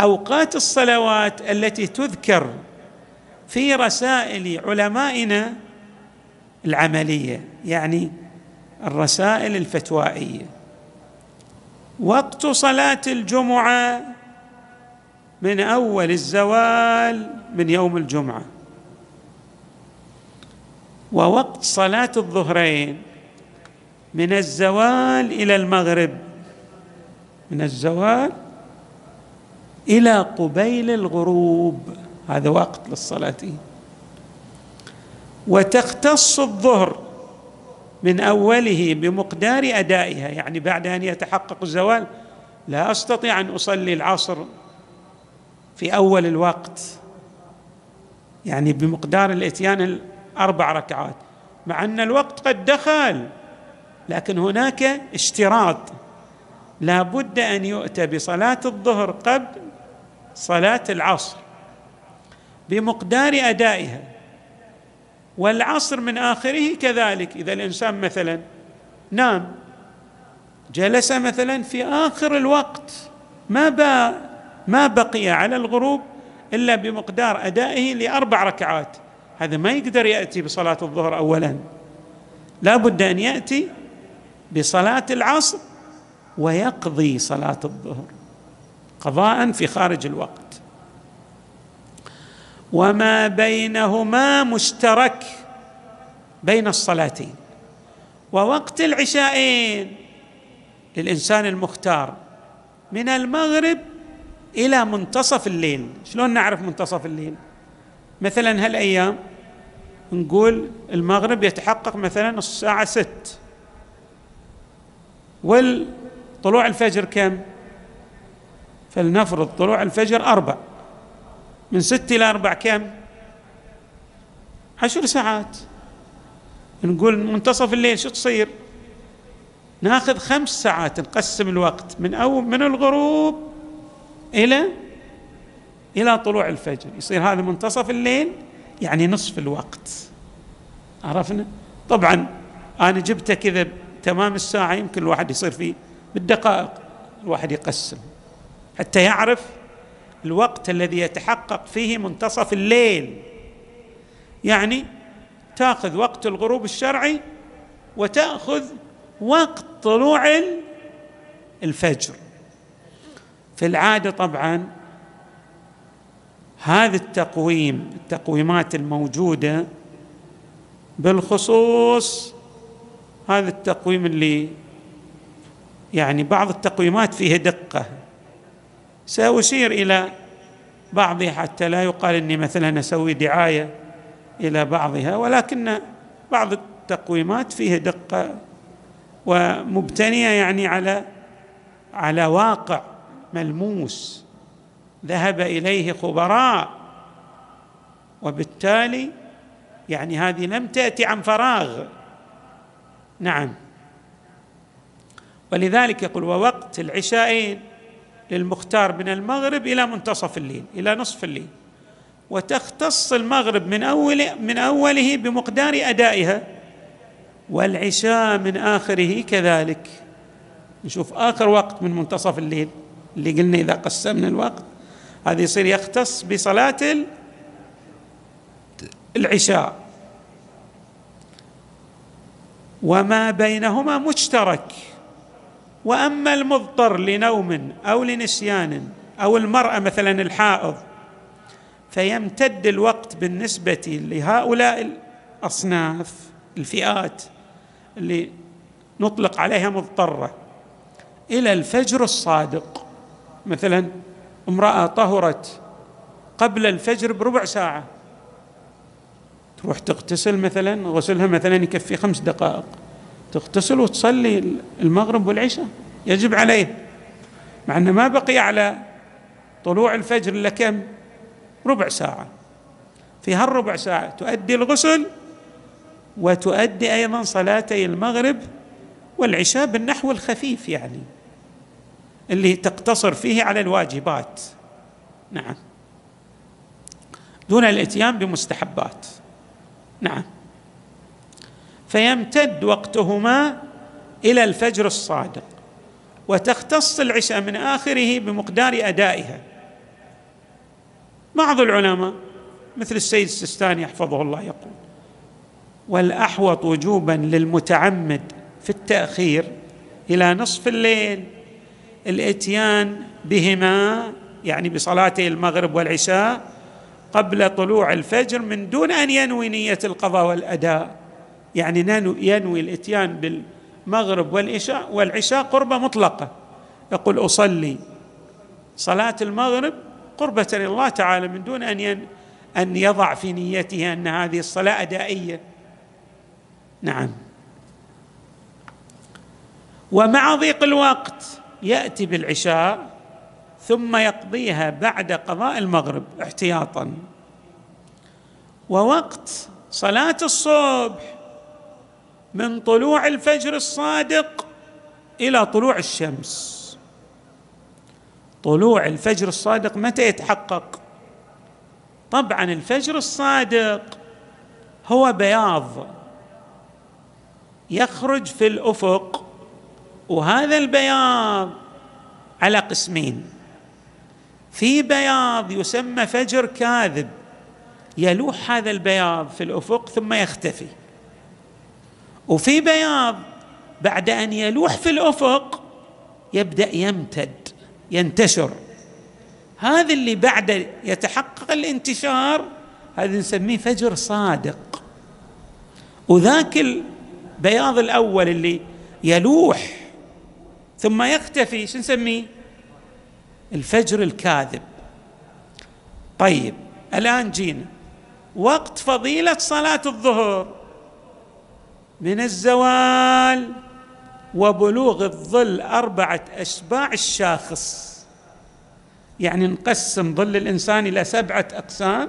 أوقات الصلوات التي تذكر في رسائل علمائنا العملية يعني الرسائل الفتوائية. وقت صلاة الجمعة من أول الزوال من يوم الجمعة. ووقت صلاة الظهرين من الزوال إلى المغرب. من الزوال إلى قبيل الغروب. هذا وقت للصلاة. وتختص الظهر من أوله بمقدار أدائها. يعني بعد أن يتحقق الزوال لا أستطيع أن أصلي العصر في أول الوقت. يعني بمقدار الإتيان الأربع ركعات. مع أن الوقت قد دخل لكن هناك اشتراط. لا بد أن يؤتى بصلاة الظهر قبل صلاة العصر بمقدار أدائها والعصر من آخره كذلك. إذا الإنسان مثلا نام جلس مثلا في آخر الوقت ما ما بقي على الغروب إلا بمقدار أدائه لأربع ركعات. هذا ما يقدر يأتي بصلاة الظهر اولا. لا بد أن يأتي بصلاة العصر ويقضي صلاة الظهر. قضاء في خارج الوقت. وما بينهما مشترك بين الصلاتين. ووقت العشاءين للإنسان المختار من المغرب إلى منتصف الليل. شلون نعرف منتصف الليل؟ مثلا هالأيام نقول المغرب يتحقق مثلا الساعة ست. والطلوع الفجر كم؟ فلنفرض طلوع الفجر أربع. من ست إلى أربع كم؟ عشر ساعات. نقول منتصف الليل شو تصير؟ ناخذ خمس ساعات نقسم الوقت من أول من الغروب إلى إلى طلوع الفجر. يصير هذا منتصف الليل يعني نصف الوقت. عرفنا؟ طبعا أنا جبته كذا تمام الساعة يمكن الواحد يصير فيه بالدقائق الواحد يقسم. حتى يعرف الوقت الذي يتحقق فيه منتصف الليل. يعني تأخذ وقت الغروب الشرعي وتأخذ وقت طلوع الفجر. في العادة طبعا هذا التقويم التقويمات الموجودة بالخصوص هذا التقويم اللي يعني بعض التقويمات فيها دقة. سأشير إلى بعضها حتى لا يقال إني مثلا أسوي دعاية إلى بعضها ولكن بعض التقويمات فيها دقة ومبتنية يعني على على واقع ملموس. ذهب إليه خبراء وبالتالي يعني هذه لم تأتي عن فراغ. نعم. ولذلك يقول ووقت العشاءين للمختار من المغرب إلى منتصف الليل إلى نصف الليل. وتختص المغرب من أول من أوله بمقدار أدائها. والعشاء من آخره كذلك. نشوف آخر وقت من منتصف الليل اللي قلنا إذا قسمنا الوقت. هذا يصير يختص بصلاة العشاء. وما بينهما مشترك. وأما المضطر لنوم أو لنسيان أو المرأة مثلا الحائض فيمتد الوقت بالنسبة لهؤلاء الأصناف الفئات اللي نطلق عليها مضطرة إلى الفجر الصادق. مثلا امرأة طهرت قبل الفجر بربع ساعة تروح تغتسل مثلا غسلها مثلا يكفي خمس دقائق. تغتسل وتصلي المغرب والعشاء يجب عليه. مع أنه ما بقي على طلوع الفجر إلا كم؟ ربع ساعة. في هالربع ساعة تؤدي الغسل وتؤدي أيضا صلاتي المغرب والعشاء بالنحو الخفيف يعني اللي تقتصر فيه على الواجبات. نعم. دون الإتيان بمستحبات. نعم. فيمتد وقتهما إلى الفجر الصادق وتختص العشاء من آخره بمقدار أدائها. بعض العلماء مثل السيد السستاني يحفظه الله يقول والأحوط وجوبا للمتعمد في التأخير إلى نصف الليل الإتيان بهما يعني بصلاتي المغرب والعشاء قبل طلوع الفجر من دون أن ينوي نية القضاء والأداء. يعني ينوي الإتيان بالمغرب والعشاء والعشاء قربة مطلقة. يقول أصلي صلاة المغرب قربة لله تعالى من دون أن أن يضع في نيته أن هذه الصلاة أدائية. نعم. ومع ضيق الوقت يأتي بالعشاء ثم يقضيها بعد قضاء المغرب احتياطا. ووقت صلاة الصبح من طلوع الفجر الصادق إلى طلوع الشمس. طلوع الفجر الصادق متى يتحقق؟ طبعا الفجر الصادق هو بياض يخرج في الأفق وهذا البياض على قسمين. في بياض يسمى فجر كاذب يلوح هذا البياض في الأفق ثم يختفي. وفي بياض بعد أن يلوح في الأفق يبدأ يمتد ينتشر. هذا اللي بعد يتحقق الانتشار هذا نسميه فجر صادق. وذاك البياض الأول اللي يلوح ثم يختفي شو نسميه؟ الفجر الكاذب. طيب الآن جينا. وقت فضيلة صلاة الظهر. من الزوال وبلوغ الظل أربعة أشباع الشاخص. يعني نقسم ظل الإنسان إلى سبعة أقسام.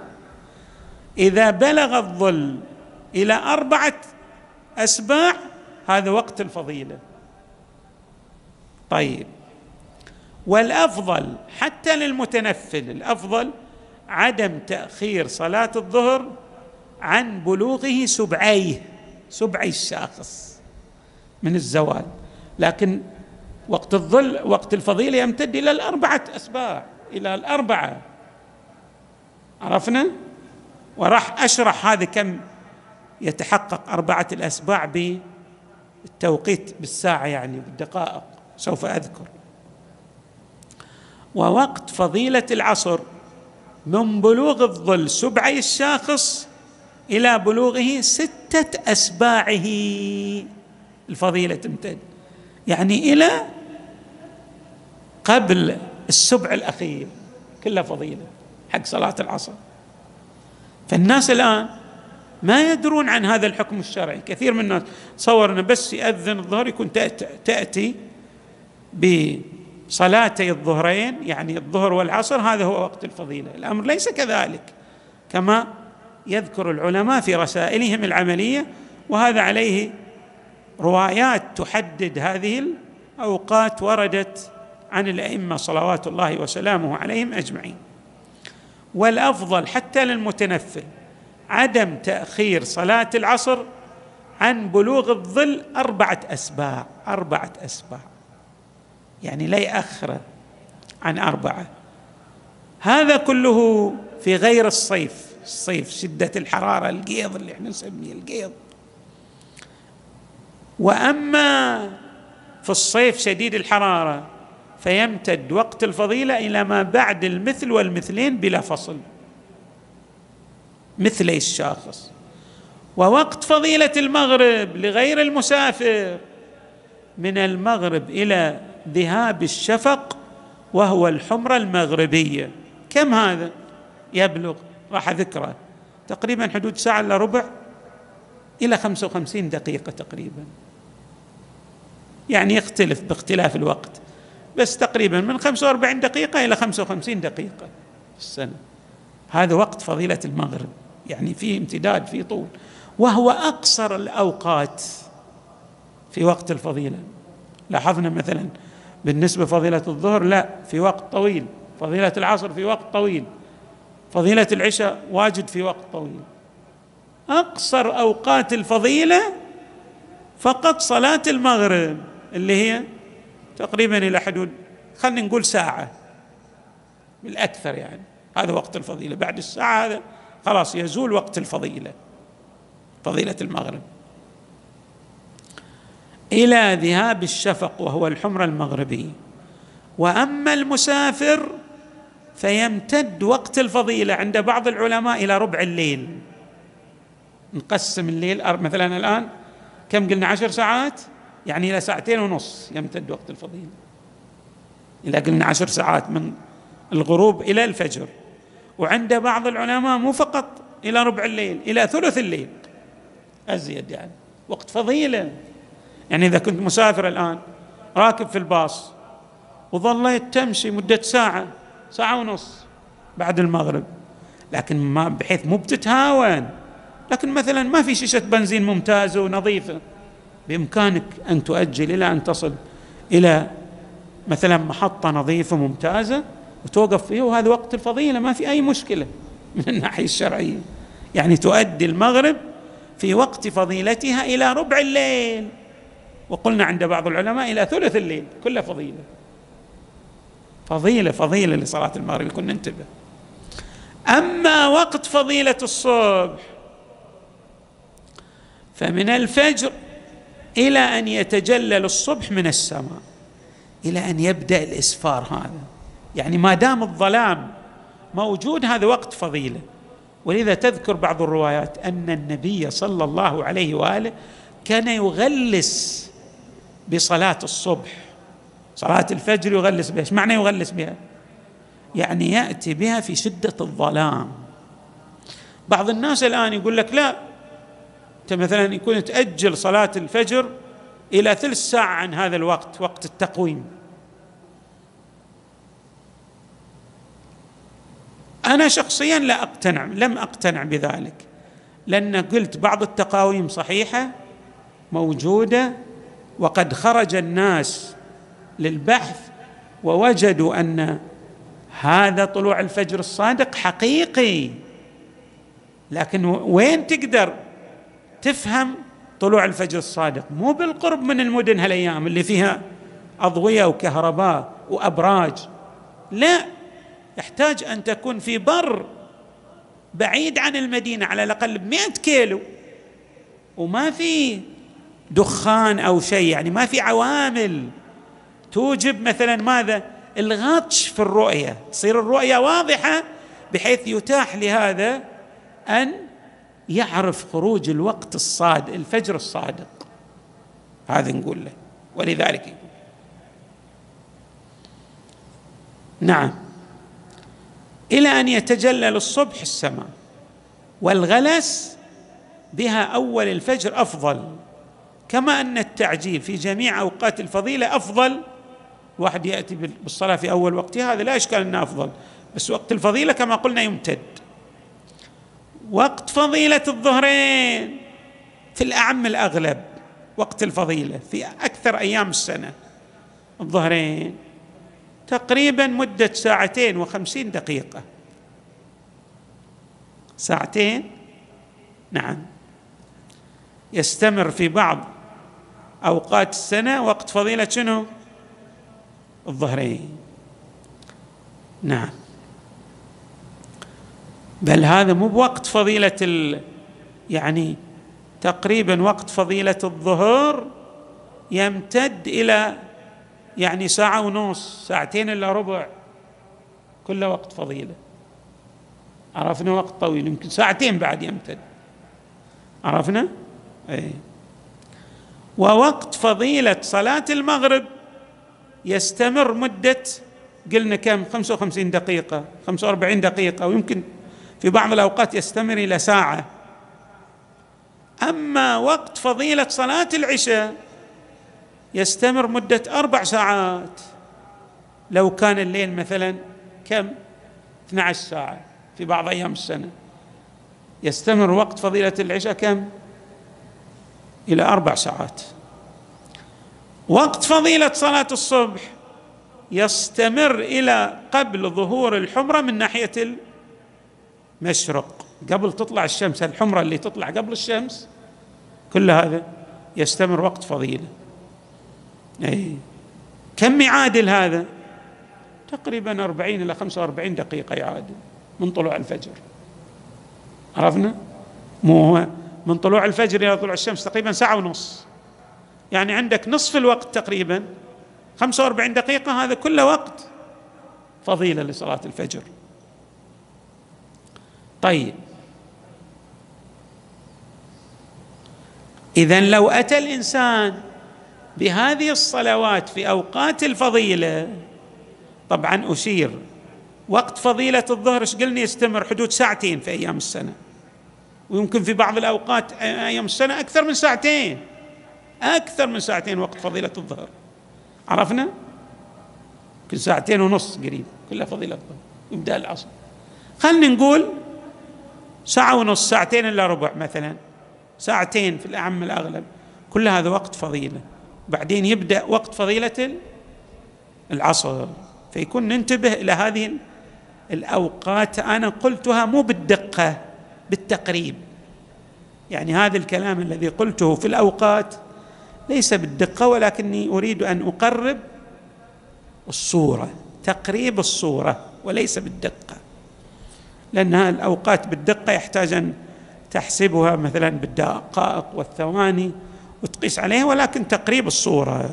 إذا بلغ الظل إلى أربعة أسباع هذا وقت الفضيلة. طيب. والأفضل حتى للمتنفل الأفضل عدم تأخير صلاة الظهر عن بلوغه سبعيه. سبعي الشاخص من الزوال. لكن وقت الظل وقت الفضيلة يمتد إلى الأربعة أسباع إلى الأربعة. عرفنا؟ وراح أشرح هذا كم يتحقق أربعة الأسباع بالتوقيت بالساعة يعني بالدقائق سوف أذكر. ووقت فضيلة العصر من بلوغ الظل سبعي الشاخص إلى بلوغه ستة أسباعه. الفضيلة تمتد. يعني إلى قبل السبع الأخير. كلها فضيلة حق صلاة العصر. فالناس الآن ما يدرون عن هذا الحكم الشرعي. كثير من الناس تصور أنه بس يأذن الظهر يكون تأتي بصلاتي الظهرين. يعني الظهر والعصر هذا هو وقت الفضيلة. الأمر ليس كذلك. كما يذكر العلماء في رسائلهم العملية وهذا عليه روايات تحدد هذه الأوقات وردت عن الأئمة صلوات الله وسلامه عليهم أجمعين. والأفضل حتى للمتنفل عدم تأخير صلاة العصر عن بلوغ الظل أربعة أسباع أربعة أسباع. يعني لا يأخر عن أربعة. هذا كله في غير الصيف. الصيف شدة الحرارة القيض اللي إحنا نسميه القيض. وأما في الصيف شديد الحرارة فيمتد وقت الفضيلة إلى ما بعد المثل والمثلين بلا فصل. مثلي الشاخص ووقت فضيلة المغرب لغير المسافر. من المغرب إلى ذهاب الشفق وهو الحمرة المغربية. كم هذا؟ يبلغ راح أذكره. تقريبا حدود ساعة إلا ربع إلى خمسة وخمسين دقيقة تقريبا. يعني يختلف باختلاف الوقت. بس تقريبا من خمسة وأربعين دقيقة إلى خمسة وخمسين دقيقة في السنة. هذا وقت فضيلة المغرب. يعني فيه امتداد فيه طول. وهو أقصر الأوقات في وقت الفضيلة. لاحظنا مثلا بالنسبة فضيلة الظهر لا في وقت طويل. فضيلة العصر في وقت طويل. فضيلة العشاء واجد في وقت طويل. أقصر أوقات الفضيلة فقط صلاة المغرب اللي هي تقريبا إلى حدود خلينا نقول ساعة. بالأكثر يعني. هذا وقت الفضيلة. بعد الساعة هذا خلاص يزول وقت الفضيلة فضيلة المغرب. إلى ذهاب الشفق وهو الحمرة المغربي وأما المسافر فيمتد وقت الفضيلة عند بعض العلماء إلى ربع الليل. نقسم الليل مثلا الآن كم قلنا؟ عشر ساعات؟ يعني إلى ساعتين ونص يمتد وقت الفضيلة. إذا قلنا عشر ساعات من الغروب إلى الفجر وعند بعض العلماء مو فقط إلى ربع الليل إلى ثلث الليل. أزيد يعني. وقت فضيلة. يعني إذا كنت مسافر الآن راكب في الباص وظليت تمشي مدة ساعة ساعة ونص بعد المغرب. لكن ما بحيث مو بتتهاون. لكن مثلا ما في شيشة بنزين ممتازة ونظيفة. بإمكانك أن تؤجل إلى أن تصل إلى مثلا محطة نظيفة ممتازة وتوقف فيها وهذا وقت الفضيلة ما في أي مشكلة من الناحية الشرعية. يعني تؤدي المغرب في وقت فضيلتها إلى ربع الليل. وقلنا عند بعض العلماء إلى ثلث الليل كله فضيلة. فضيلة فضيلة لصلاة المغرب يكون ننتبه. أما وقت فضيلة الصبح فمن الفجر إلى أن يتجلل الصبح من السماء إلى أن يبدأ الإسفار هذا. يعني ما دام الظلام موجود هذا وقت فضيلة. ولذا تذكر بعض الروايات أن النبي صلى الله عليه وآله كان يغلس بصلاة الصبح. صلاة الفجر يغلس بها إيش معنى يغلس بها؟ يعني يأتي بها في شدة الظلام. بعض الناس الآن يقول لك لا أنت مثلا يكون تأجل صلاة الفجر إلى ثلث ساعة عن هذا الوقت وقت التقويم. أنا شخصيا لا أقتنع لم أقتنع بذلك لأن قلت بعض التقاويم صحيحة موجودة وقد خرج الناس للبحث ووجدوا أن هذا طلوع الفجر الصادق حقيقي. لكن وين تقدر تفهم طلوع الفجر الصادق؟ مو بالقرب من المدن هالأيام اللي فيها أضوية وكهرباء وأبراج. لا يحتاج أن تكون في بر بعيد عن المدينة على الأقل ب كيلو. وما في دخان أو شيء يعني ما في عوامل توجب مثلا ماذا؟ الغطش في الرؤية. تصير الرؤية واضحة بحيث يتاح لهذا أن يعرف خروج الوقت الصادق الفجر الصادق. هذا نقول له. ولذلك يقول. نعم. إلى أن يتجلل الصبح السماء والغلس بها أول الفجر أفضل. كما أن التعجيل في جميع أوقات الفضيلة أفضل واحد يأتي بالصلاة في أول وقتها هذا لا إشكال إنه أفضل بس وقت الفضيلة كما قلنا يمتد. وقت فضيلة الظهرين في الأعم الأغلب وقت الفضيلة في أكثر أيام السنة. الظهرين تقريبا مدة ساعتين وخمسين دقيقة. ساعتين؟ نعم. يستمر في بعض أوقات السنة وقت فضيلة شنو؟ الظهرين. نعم. بل هذا مو بوقت فضيلة ال يعني تقريبا وقت فضيلة الظهر يمتد إلى يعني ساعة ونص ساعتين إلا ربع. كله وقت فضيلة. عرفنا وقت طويل يمكن ساعتين بعد يمتد. عرفنا؟ إيه. ووقت فضيلة صلاة المغرب. يستمر مدة قلنا كم؟ 55 دقيقة 45 دقيقة ويمكن في بعض الأوقات يستمر إلى ساعة. أما وقت فضيلة صلاة العشاء يستمر مدة أربع ساعات. لو كان الليل مثلا كم؟ 12 ساعة في بعض أيام السنة. يستمر وقت فضيلة العشاء كم؟ إلى أربع ساعات. وقت فضيلة صلاة الصبح يستمر إلى قبل ظهور الحمرة من ناحية المشرق. قبل تطلع الشمس الحمرة اللي تطلع قبل الشمس كل هذا يستمر وقت فضيلة. إي. كم يعادل هذا؟ تقريبا 40 إلى 45 دقيقة يعادل من طلوع الفجر. عرفنا؟ مو هو. من طلوع الفجر إلى طلوع الشمس تقريبا ساعة ونص. يعني عندك نصف الوقت تقريبا 45 دقيقة هذا كله وقت فضيلة لصلاة الفجر. طيب. اذا لو أتى الإنسان بهذه الصلوات في أوقات الفضيلة طبعا أشير. وقت فضيلة الظهر إيش قلنا يستمر؟ حدود ساعتين في أيام السنة. ويمكن في بعض الأوقات أيام السنة أكثر من ساعتين. أكثر من ساعتين وقت فضيلة الظهر. عرفنا؟ يمكن ساعتين ونص قريب كلها فضيلة الظهر يبدا العصر. خلينا نقول ساعة ونص ساعتين إلا ربع مثلا. ساعتين في الأعم الأغلب. كل هذا وقت فضيلة. بعدين يبدأ وقت فضيلة العصر. فيكون ننتبه إلى هذه الأوقات أنا قلتها مو بالدقة بالتقريب. يعني هذا الكلام الذي قلته في الأوقات ليس بالدقة ولكني أريد أن أقرب الصورة تقريب الصورة وليس بالدقة. لأنها الأوقات بالدقة يحتاج أن تحسبها مثلا بالدقائق والثواني وتقيس عليها ولكن تقريب الصورة.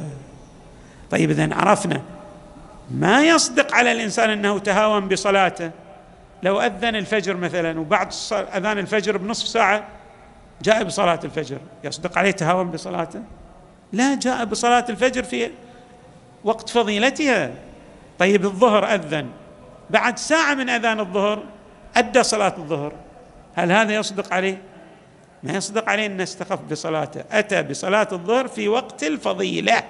طيب إذا عرفنا ما يصدق على الإنسان أنه تهاون بصلاته. لو أذن الفجر مثلا وبعد أذان الفجر بنصف ساعة جاء بصلاة الفجر يصدق عليه تهاون بصلاته؟ لا جاء بصلاة الفجر في وقت فضيلتها. طيب الظهر أذن. بعد ساعة من أذان الظهر أدى صلاة الظهر. هل هذا يصدق عليه؟ ما يصدق عليه أن استخف بصلاته. أتى بصلاة الظهر في وقت الفضيلة.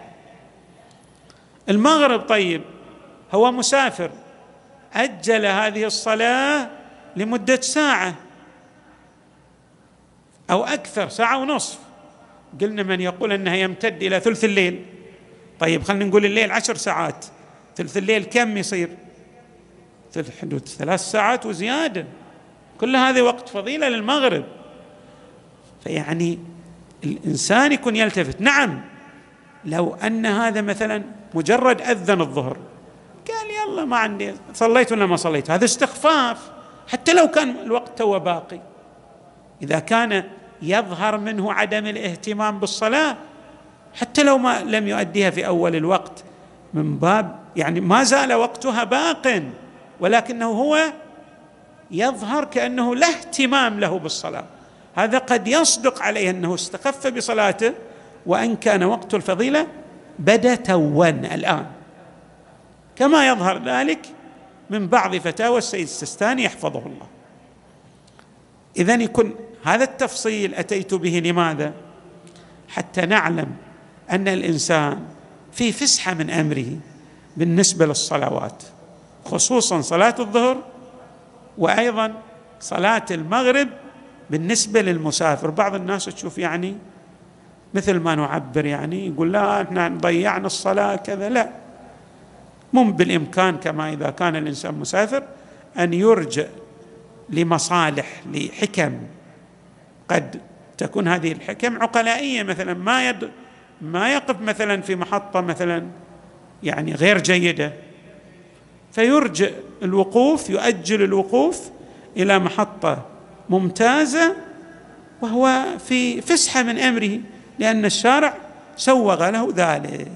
المغرب طيب هو مسافر. أجل هذه الصلاة لمدة ساعة أو أكثر ساعة ونصف. قلنا من يقول أنها يمتد إلى ثلث الليل. طيب خلينا نقول الليل عشر ساعات. ثلث الليل كم يصير؟ حدود ثلاث ساعات وزيادة. كل هذه وقت فضيلة للمغرب. فيعني الإنسان يكون يلتفت. نعم لو أن هذا مثلا مجرد أذن الظهر. قال يلا ما عندي صليت ولا ما صليت؟ هذا استخفاف. حتى لو كان الوقت تو باقي. إذا كان يظهر منه عدم الاهتمام بالصلاة. حتى لو ما لم يؤديها في أول الوقت من باب يعني ما زال وقتها باق ولكنه هو يظهر كأنه لا اهتمام له بالصلاة. هذا قد يصدق عليه أنه استخف بصلاته وإن كان وقت الفضيلة بدا توا الآن. كما يظهر ذلك من بعض فتاوى السيد السستاني يحفظه الله. اذا يكون هذا التفصيل أتيت به لماذا؟ حتى نعلم أن الإنسان في فسحة من أمره بالنسبة للصلوات خصوصا صلاة الظهر وأيضا صلاة المغرب بالنسبة للمسافر. بعض الناس تشوف يعني مثل ما نعبر يعني يقول لا إحنا ضيعنا الصلاة كذا لا. مم بالإمكان كما إذا كان الإنسان مسافر أن يرجع لمصالح لحكم قد تكون هذه الحكم عقلائية مثلا ما يد ما يقف مثلا في محطة مثلا يعني غير جيدة. فيرجع الوقوف يؤجل الوقوف إلى محطة ممتازة وهو في فسحة من أمره لأن الشارع سوغ له ذلك.